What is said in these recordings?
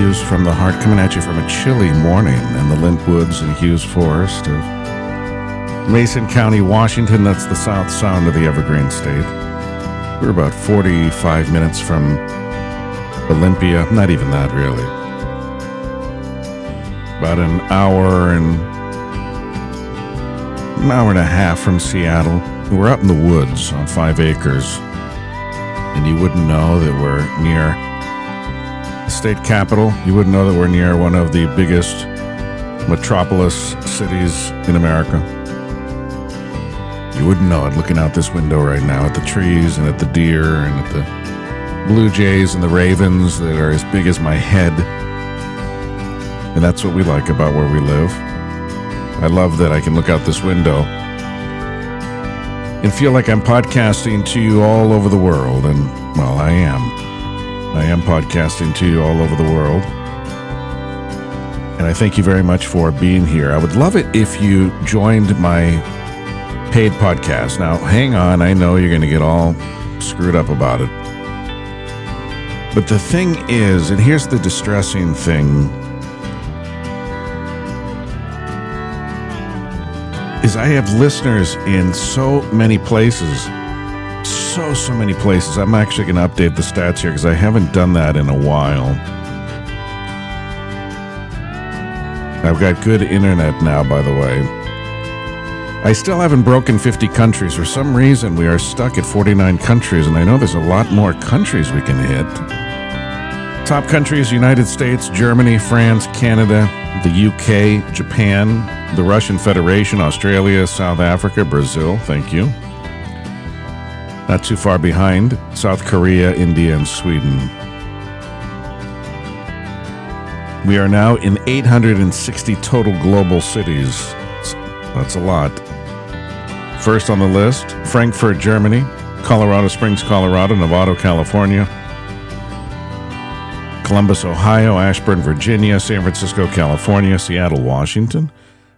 Hughes from the Heart, coming at you from a chilly morning in the Lint Woods and Hughes Forest of Mason County, Washington. That's the south sound of the Evergreen State. We're about 45 minutes from Olympia. Not even that, really. About an hour and an hour and a half from Seattle. We're out in the woods on five acres, and you wouldn't know that we're near state capital. You wouldn't know that we're near one of the biggest metropolis cities in America. You wouldn't know it looking out this window right now at the trees and at the deer and at the blue jays and the ravens that are as big as my head. And that's what we like about where we live. I love that I can look out this window and feel like I'm podcasting to you all over the world. And, well, I am. I am podcasting to you all over the world. And I thank you very much for being here. I would love it if you joined my paid podcast. Now, hang on. I know you're going to get all screwed up about it. But the thing is, and here's the distressing thing is I have listeners in so many places. So, so many places. I'm actually going to update the stats here because I haven't done that in a while. I've got good internet now, by the way. I still haven't broken 50 countries. For some reason, we are stuck at 49 countries, and I know there's a lot more countries we can hit. Top countries United States, Germany, France, Canada, the UK, Japan, the Russian Federation, Australia, South Africa, Brazil. Thank you. Not too far behind, South Korea, India, and Sweden. We are now in 860 total global cities. That's a lot. First on the list Frankfurt, Germany, Colorado Springs, Colorado, Novato, California, Columbus, Ohio, Ashburn, Virginia, San Francisco, California, Seattle, Washington,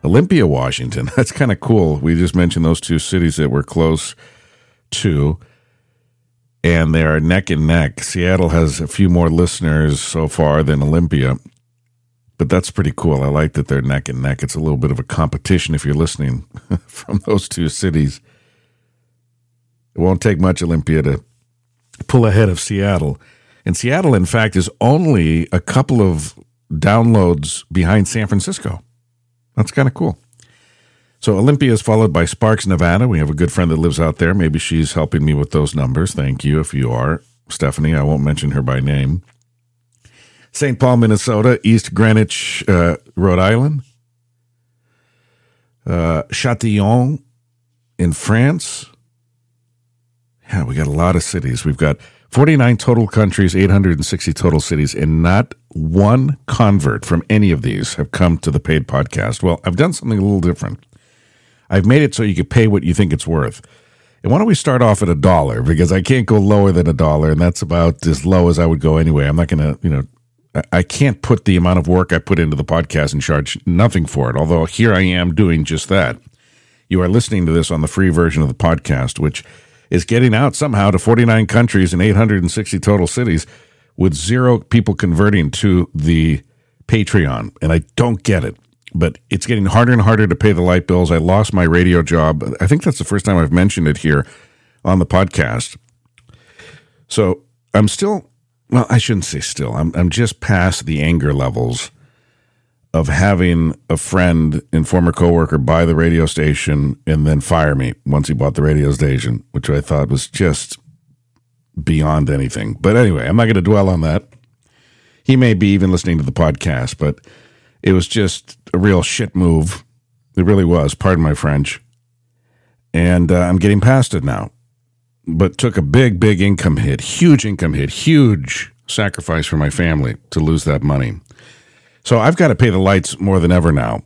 Olympia, Washington. That's kind of cool. We just mentioned those two cities that we're close to, and they are neck and neck. Seattle has a few more listeners so far than Olympia, but that's pretty cool. I like that they're neck and neck. It's a little bit of a competition if you're listening from those two cities. It won't take much, Olympia, to pull ahead of Seattle. And Seattle, in fact, is only a couple of downloads behind San Francisco. That's kind of cool. So Olympia is followed by Sparks, Nevada. We have a good friend that lives out there. Maybe she's helping me with those numbers. Thank you if you are. Stephanie, I won't mention her by name. St. Paul, Minnesota, East Greenwich, uh, Rhode Island, uh, Châtillon in France. Yeah, we got a lot of cities. We've got 49 total countries, 860 total cities, and not one convert from any of these have come to the paid podcast. Well, I've done something a little different. I've made it so you can pay what you think it's worth. And why don't we start off at a dollar? Because I can't go lower than a dollar, and that's about as low as I would go anyway. I'm not going to, you know, I can't put the amount of work I put into the podcast and charge nothing for it. Although here I am doing just that. You are listening to this on the free version of the podcast, which is getting out somehow to 49 countries and 860 total cities with zero people converting to the Patreon. And I don't get it, but it's getting harder and harder to pay the light bills. I lost my radio job. I think that's the first time I've mentioned it here on the podcast. So I'm still well, I shouldn't say still. I'm I'm just past the anger levels of having a friend and former coworker buy the radio station and then fire me once he bought the radio station, which I thought was just beyond anything. But anyway, I'm not going to dwell on that. He may be even listening to the podcast, but it was just a real shit move. It really was. Pardon my French. And uh, I'm getting past it now but took a big, big income hit, huge income hit, huge sacrifice for my family to lose that money. So I've got to pay the lights more than ever now.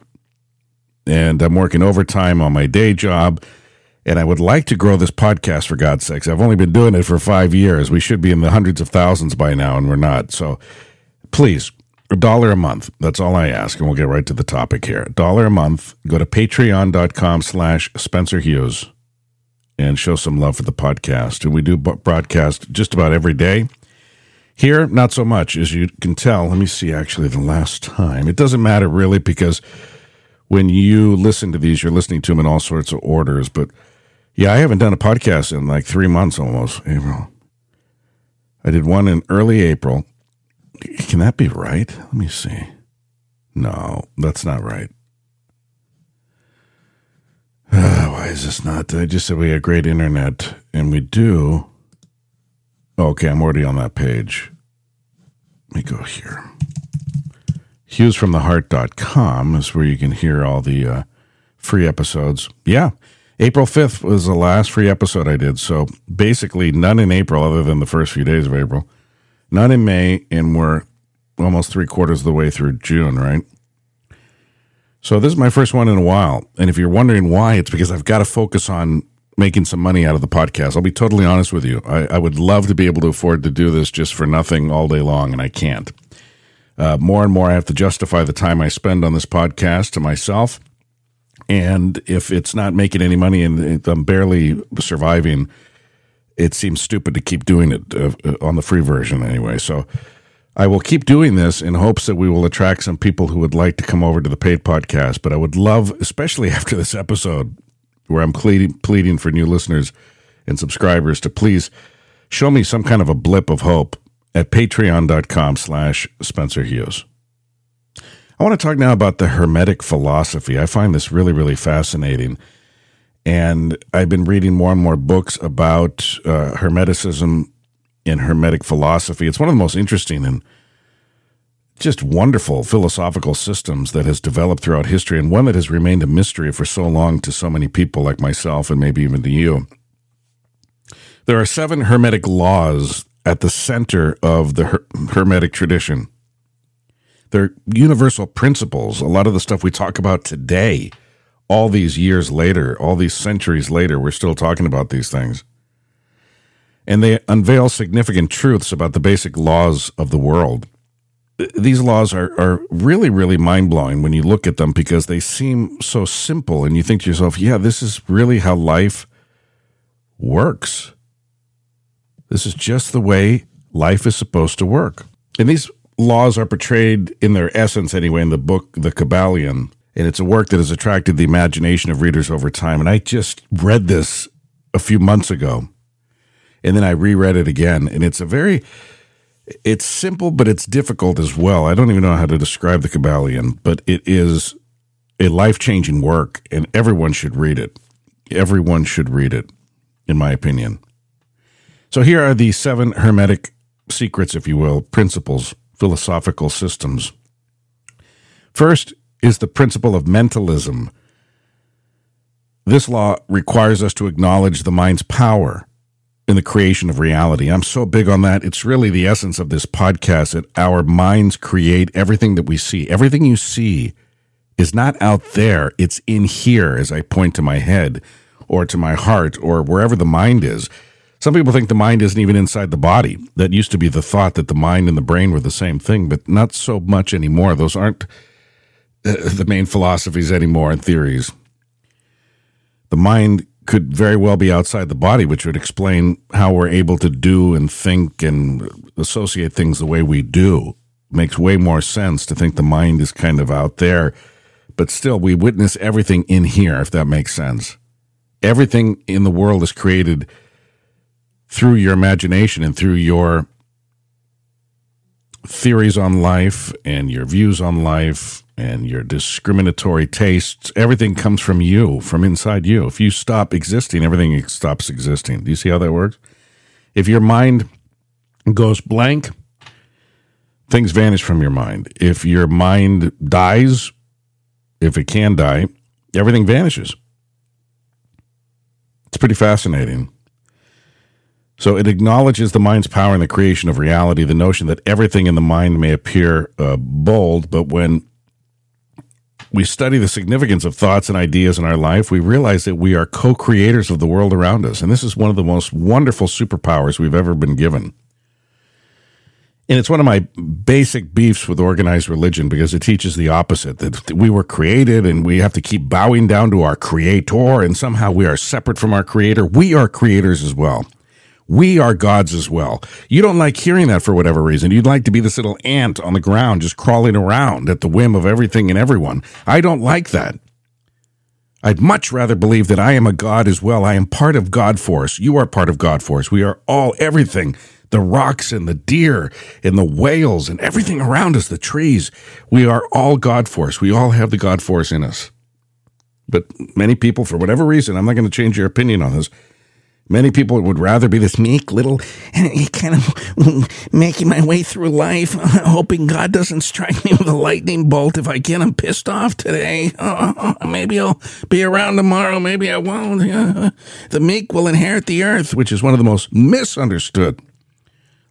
And I'm working overtime on my day job. And I would like to grow this podcast for God's sakes. I've only been doing it for five years. We should be in the hundreds of thousands by now, and we're not. So please, dollar a month. That's all I ask. And we'll get right to the topic here. Dollar a month. Go to patreon.com slash Spencer Hughes and show some love for the podcast. And we do broadcast just about every day Here, not so much, as you can tell. Let me see, actually, the last time. It doesn't matter really because when you listen to these, you're listening to them in all sorts of orders. But yeah, I haven't done a podcast in like three months almost. April. I did one in early April. Can that be right? Let me see. No, that's not right. Uh, why is this not? I just said we had great internet, and we do. Okay, I'm already on that page. Let me go here. HughesFromTheHeart.com is where you can hear all the uh, free episodes. Yeah, April 5th was the last free episode I did. So basically, none in April other than the first few days of April, none in May, and we're almost three quarters of the way through June, right? So this is my first one in a while. And if you're wondering why, it's because I've got to focus on making some money out of the podcast. I'll be totally honest with you. I, I would love to be able to afford to do this just for nothing all day long, and I can't. Uh, more and more, I have to justify the time I spend on this podcast to myself. And if it's not making any money and I'm barely surviving, it seems stupid to keep doing it uh, uh, on the free version anyway. So I will keep doing this in hopes that we will attract some people who would like to come over to the paid podcast. But I would love, especially after this episode, where I'm pleading, pleading for new listeners and subscribers to please show me some kind of a blip of hope at patreon.com slash Spencer Hughes. I want to talk now about the Hermetic philosophy. I find this really, really fascinating. And I've been reading more and more books about uh, Hermeticism and Hermetic philosophy. It's one of the most interesting and just wonderful philosophical systems that has developed throughout history and one that has remained a mystery for so long to so many people like myself and maybe even to you. There are seven Hermetic laws at the center of the Her- Hermetic tradition. They're universal principles. A lot of the stuff we talk about today, all these years later, all these centuries later, we're still talking about these things. And they unveil significant truths about the basic laws of the world these laws are, are really, really mind blowing when you look at them because they seem so simple and you think to yourself, yeah, this is really how life works. This is just the way life is supposed to work. And these laws are portrayed in their essence anyway in the book, The Kybalion. And it's a work that has attracted the imagination of readers over time. And I just read this a few months ago. And then I reread it again. And it's a very it's simple, but it's difficult as well. I don't even know how to describe the Kybalion, but it is a life changing work, and everyone should read it. Everyone should read it, in my opinion. So here are the seven Hermetic secrets, if you will, principles, philosophical systems. First is the principle of mentalism. This law requires us to acknowledge the mind's power in the creation of reality. I'm so big on that. It's really the essence of this podcast that our minds create everything that we see. Everything you see is not out there, it's in here as I point to my head or to my heart or wherever the mind is. Some people think the mind isn't even inside the body. That used to be the thought that the mind and the brain were the same thing, but not so much anymore. Those aren't uh, the main philosophies anymore and theories. The mind could very well be outside the body, which would explain how we're able to do and think and associate things the way we do. makes way more sense to think the mind is kind of out there, but still, we witness everything in here, if that makes sense. Everything in the world is created through your imagination and through your theories on life and your views on life and your discriminatory tastes, everything comes from you, from inside you. If you stop existing, everything stops existing. Do you see how that works? If your mind goes blank, things vanish from your mind. If your mind dies, if it can die, everything vanishes. It's pretty fascinating. So it acknowledges the mind's power in the creation of reality, the notion that everything in the mind may appear uh, bold, but when we study the significance of thoughts and ideas in our life, we realize that we are co creators of the world around us. And this is one of the most wonderful superpowers we've ever been given. And it's one of my basic beefs with organized religion because it teaches the opposite that we were created and we have to keep bowing down to our creator and somehow we are separate from our creator. We are creators as well. We are gods as well. You don't like hearing that for whatever reason. You'd like to be this little ant on the ground just crawling around at the whim of everything and everyone. I don't like that. I'd much rather believe that I am a God as well. I am part of God Force. You are part of God Force. We are all everything the rocks and the deer and the whales and everything around us, the trees. We are all God Force. We all have the God Force in us. But many people, for whatever reason, I'm not going to change your opinion on this, Many people would rather be this meek little, kind of making my way through life, hoping God doesn't strike me with a lightning bolt if I get him pissed off today. Oh, maybe I'll be around tomorrow. Maybe I won't. The meek will inherit the earth, which is one of the most misunderstood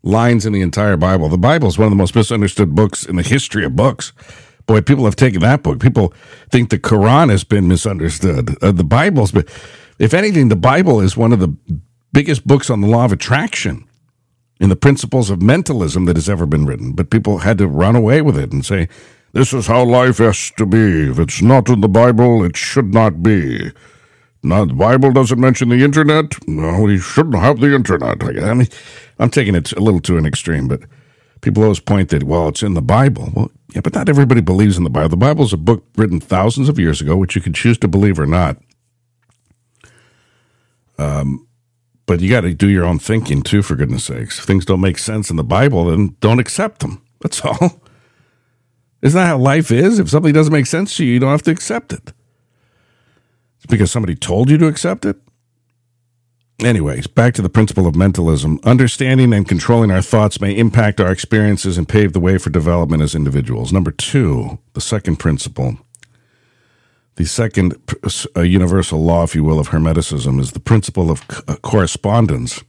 lines in the entire Bible. The Bible is one of the most misunderstood books in the history of books. Boy, people have taken that book. People think the Quran has been misunderstood. Uh, the Bible's been if anything, the Bible is one of the biggest books on the law of attraction and the principles of mentalism that has ever been written. But people had to run away with it and say, this is how life has to be. If it's not in the Bible, it should not be. Not, the Bible doesn't mention the internet. No, we shouldn't have the internet. I mean, I'm taking it a little to an extreme, but people always point that, well, it's in the Bible. Well, yeah, but not everybody believes in the Bible. The Bible is a book written thousands of years ago, which you can choose to believe or not. Um, but you got to do your own thinking too, for goodness sakes. If things don't make sense in the Bible, then don't accept them. That's all. Isn't that how life is? If something doesn't make sense to you, you don't have to accept it. It's because somebody told you to accept it. Anyways, back to the principle of mentalism. Understanding and controlling our thoughts may impact our experiences and pave the way for development as individuals. Number two, the second principle the second uh, universal law, if you will, of Hermeticism is the principle of uh, correspondence.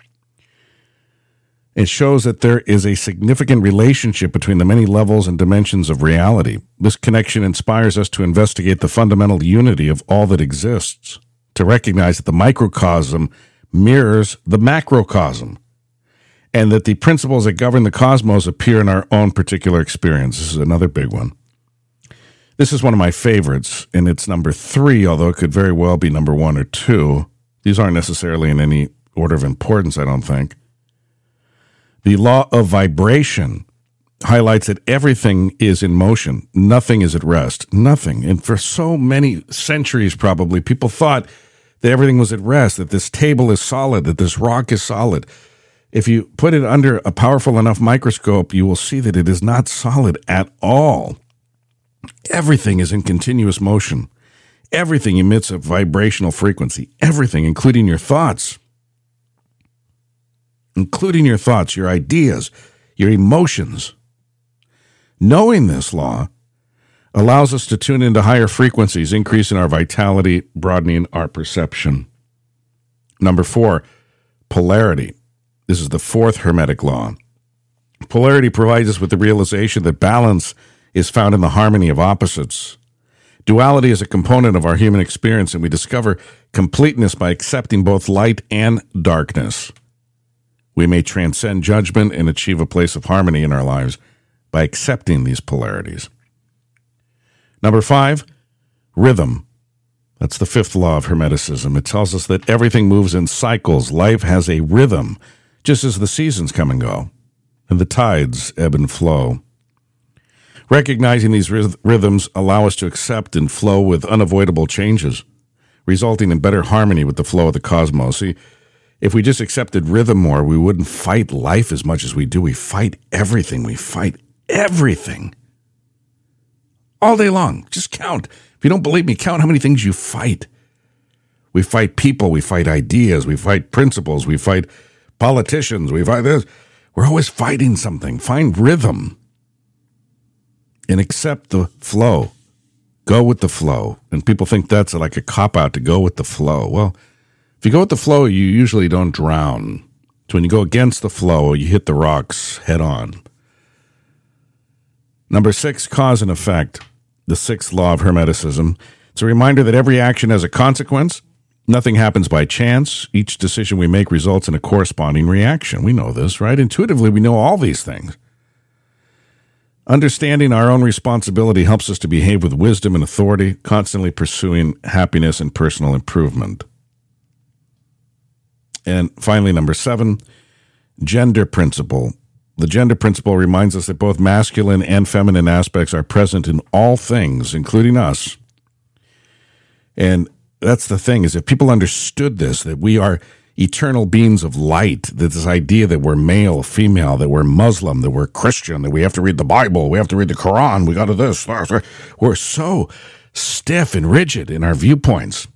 It shows that there is a significant relationship between the many levels and dimensions of reality. This connection inspires us to investigate the fundamental unity of all that exists, to recognize that the microcosm mirrors the macrocosm, and that the principles that govern the cosmos appear in our own particular experience. This is another big one. This is one of my favorites, and it's number three, although it could very well be number one or two. These aren't necessarily in any order of importance, I don't think. The law of vibration highlights that everything is in motion, nothing is at rest, nothing. And for so many centuries, probably, people thought that everything was at rest, that this table is solid, that this rock is solid. If you put it under a powerful enough microscope, you will see that it is not solid at all. Everything is in continuous motion. Everything emits a vibrational frequency. Everything, including your thoughts. Including your thoughts, your ideas, your emotions. Knowing this law allows us to tune into higher frequencies, increasing our vitality, broadening our perception. Number four, polarity. This is the fourth Hermetic law. Polarity provides us with the realization that balance is found in the harmony of opposites. Duality is a component of our human experience, and we discover completeness by accepting both light and darkness. We may transcend judgment and achieve a place of harmony in our lives by accepting these polarities. Number five, rhythm. That's the fifth law of Hermeticism. It tells us that everything moves in cycles. Life has a rhythm, just as the seasons come and go, and the tides ebb and flow. Recognizing these rhythms allow us to accept and flow with unavoidable changes, resulting in better harmony with the flow of the cosmos. See, if we just accepted rhythm more, we wouldn't fight life as much as we do. We fight everything. We fight everything. All day long. Just count. If you don't believe me, count how many things you fight. We fight people, we fight ideas, we fight principles, we fight politicians, we fight this. We're always fighting something. Find rhythm and accept the flow. Go with the flow. And people think that's like a cop out to go with the flow. Well, if you go with the flow, you usually don't drown. So when you go against the flow, you hit the rocks head on. Number six, cause and effect. The sixth law of Hermeticism. It's a reminder that every action has a consequence. Nothing happens by chance. Each decision we make results in a corresponding reaction. We know this, right? Intuitively, we know all these things. Understanding our own responsibility helps us to behave with wisdom and authority, constantly pursuing happiness and personal improvement. And finally, number seven, gender principle. The gender principle reminds us that both masculine and feminine aspects are present in all things, including us. And that's the thing is if people understood this, that we are eternal beings of light, that this idea that we're male, female, that we're Muslim, that we're Christian, that we have to read the Bible, we have to read the Quran, we got to this. We're so stiff and rigid in our viewpoints.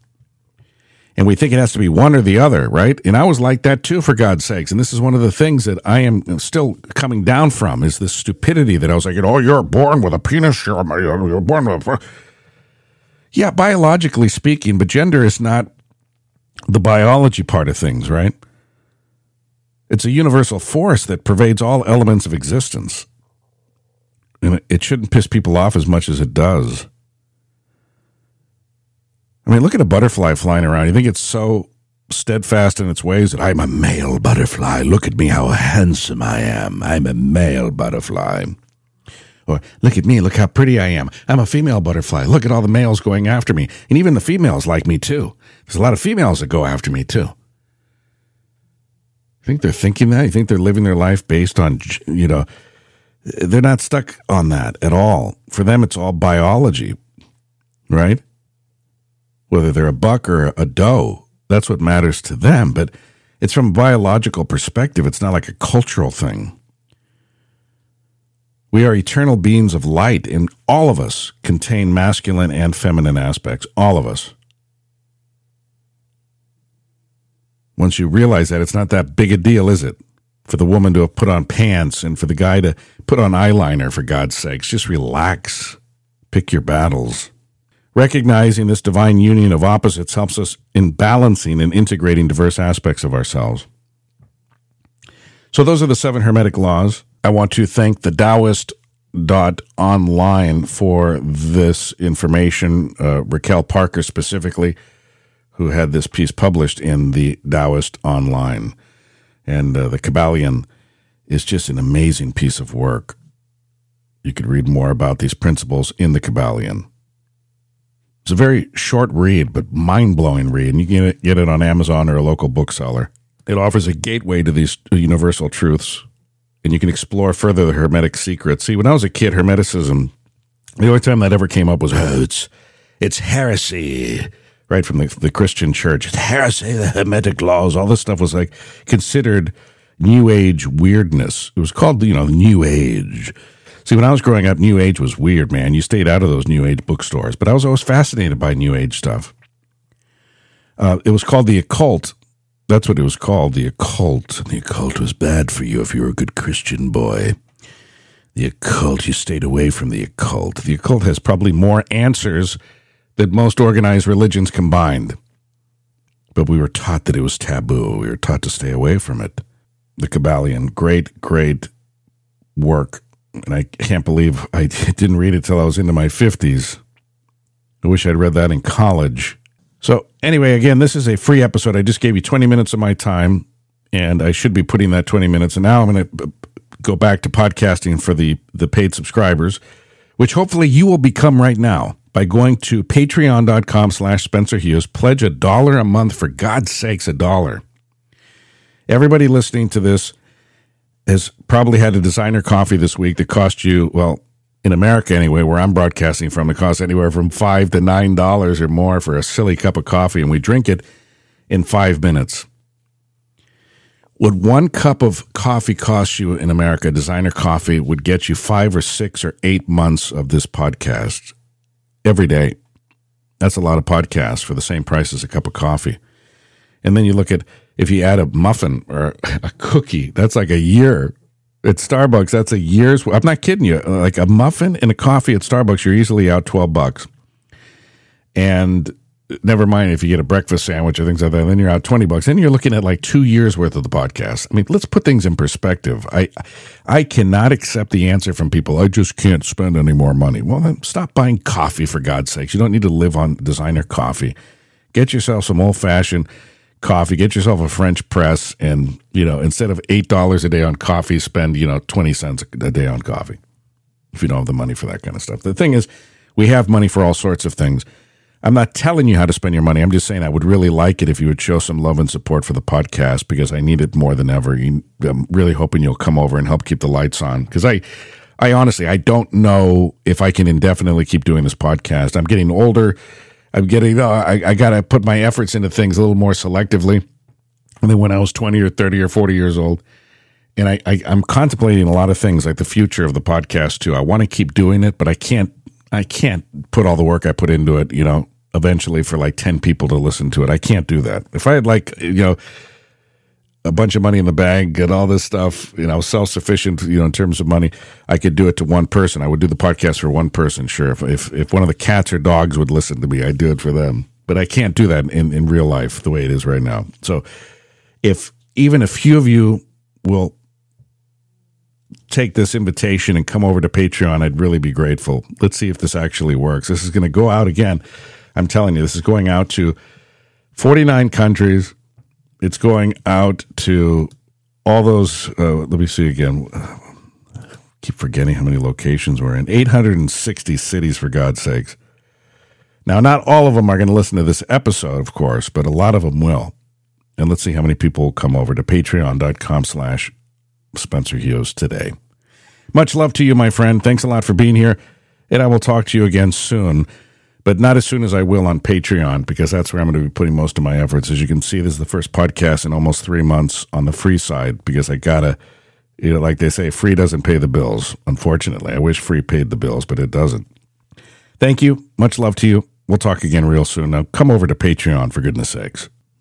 And we think it has to be one or the other, right? And I was like that too, for God's sakes. And this is one of the things that I am still coming down from is this stupidity that I was like, oh, you're born with a penis, you're, you're born with a. Yeah, biologically speaking, but gender is not the biology part of things, right? It's a universal force that pervades all elements of existence. And it shouldn't piss people off as much as it does. I mean, look at a butterfly flying around. You think it's so steadfast in its ways that I'm a male butterfly. Look at me, how handsome I am. I'm a male butterfly. Or look at me, look how pretty I am. I'm a female butterfly. Look at all the males going after me. And even the females like me too. There's a lot of females that go after me too. You think they're thinking that? You think they're living their life based on, you know, they're not stuck on that at all. For them, it's all biology, right? Whether they're a buck or a doe, that's what matters to them. But it's from a biological perspective, it's not like a cultural thing. We are eternal beings of light, and all of us contain masculine and feminine aspects. All of us. Once you realize that, it's not that big a deal, is it? For the woman to have put on pants and for the guy to put on eyeliner, for God's sakes. Just relax. Pick your battles. Recognizing this divine union of opposites helps us in balancing and integrating diverse aspects of ourselves. So, those are the seven Hermetic laws. I want to thank the Taoist dot online for this information. Uh, Raquel Parker specifically, who had this piece published in the Taoist online, and uh, the Kybalion is just an amazing piece of work. You could read more about these principles in the Kybalion. It's a very short read, but mind blowing read, and you can get it on Amazon or a local bookseller. It offers a gateway to these universal truths and you can explore further the Hermetic secrets. See, when I was a kid, Hermeticism, the only time that ever came up was, oh, it's, it's heresy, right from the, the Christian church. It's heresy, the Hermetic laws, all this stuff was like considered New Age weirdness. It was called, you know, the New Age. See, when I was growing up, New Age was weird, man. You stayed out of those New Age bookstores, but I was always fascinated by New Age stuff. Uh, it was called the occult that's what it was called, the occult. And the occult was bad for you if you were a good Christian boy. The occult, you stayed away from the occult. The occult has probably more answers than most organized religions combined. But we were taught that it was taboo. We were taught to stay away from it. The Kybalion, great, great work. And I can't believe I didn't read it till I was into my 50s. I wish I'd read that in college. So, anyway, again, this is a free episode. I just gave you 20 minutes of my time, and I should be putting that 20 minutes. And now I'm going to uh, go back to podcasting for the, the paid subscribers, which hopefully you will become right now by going to patreon.com slash Spencer Hughes. Pledge a dollar a month, for God's sakes, a dollar. Everybody listening to this has probably had a designer coffee this week that cost you, well, in America anyway, where I'm broadcasting from, it costs anywhere from five to nine dollars or more for a silly cup of coffee, and we drink it in five minutes. Would one cup of coffee cost you in America, designer coffee, would get you five or six or eight months of this podcast every day. That's a lot of podcasts for the same price as a cup of coffee. And then you look at if you add a muffin or a cookie, that's like a year at Starbucks, that's a year's. I'm not kidding you. Uh, like a muffin and a coffee at Starbucks, you're easily out twelve bucks. And uh, never mind if you get a breakfast sandwich or things like that, then you're out twenty bucks. Then you're looking at like two years worth of the podcast. I mean, let's put things in perspective. I I cannot accept the answer from people. I just can't spend any more money. Well, then stop buying coffee for God's sakes. You don't need to live on designer coffee. Get yourself some old fashioned coffee, get yourself a French press, and you know, instead of eight dollars a day on coffee, spend you know twenty cents a day on coffee. If you don't have the money for that kind of stuff, the thing is, we have money for all sorts of things. I'm not telling you how to spend your money. I'm just saying I would really like it if you would show some love and support for the podcast because I need it more than ever. I'm really hoping you'll come over and help keep the lights on because I, I honestly, I don't know if I can indefinitely keep doing this podcast. I'm getting older. I'm getting, I, I got to put my efforts into things a little more selectively than when I was 20 or 30 or 40 years old. And I, I, I'm contemplating a lot of things like the future of the podcast too. I want to keep doing it, but I can't I can't put all the work I put into it, you know, eventually for like 10 people to listen to it. I can't do that. If I had like, you know, a bunch of money in the bank get all this stuff, you know, self sufficient, you know, in terms of money, I could do it to one person. I would do the podcast for one person. Sure. If, if, if one of the cats or dogs would listen to me, I'd do it for them. But I can't do that in, in real life the way it is right now. So if even a few of you will take this invitation and come over to Patreon, I'd really be grateful. Let's see if this actually works. This is going to go out again. I'm telling you, this is going out to 49 countries. It's going out to all those. Uh, let me see again. keep forgetting how many locations we're in. 860 cities, for God's sakes. Now, not all of them are going to listen to this episode, of course, but a lot of them will. And let's see how many people come over to patreon.com slash Spencer Hughes today. Much love to you, my friend. Thanks a lot for being here. And I will talk to you again soon, but not as soon as I will on Patreon, because that's where I'm going to be putting most of my efforts. As you can see, this is the first podcast in almost three months on the free side, because I got to, you know, like they say, free doesn't pay the bills. Unfortunately, I wish free paid the bills, but it doesn't. Thank you. Much love to you. We'll talk again real soon. Now, come over to Patreon, for goodness sakes.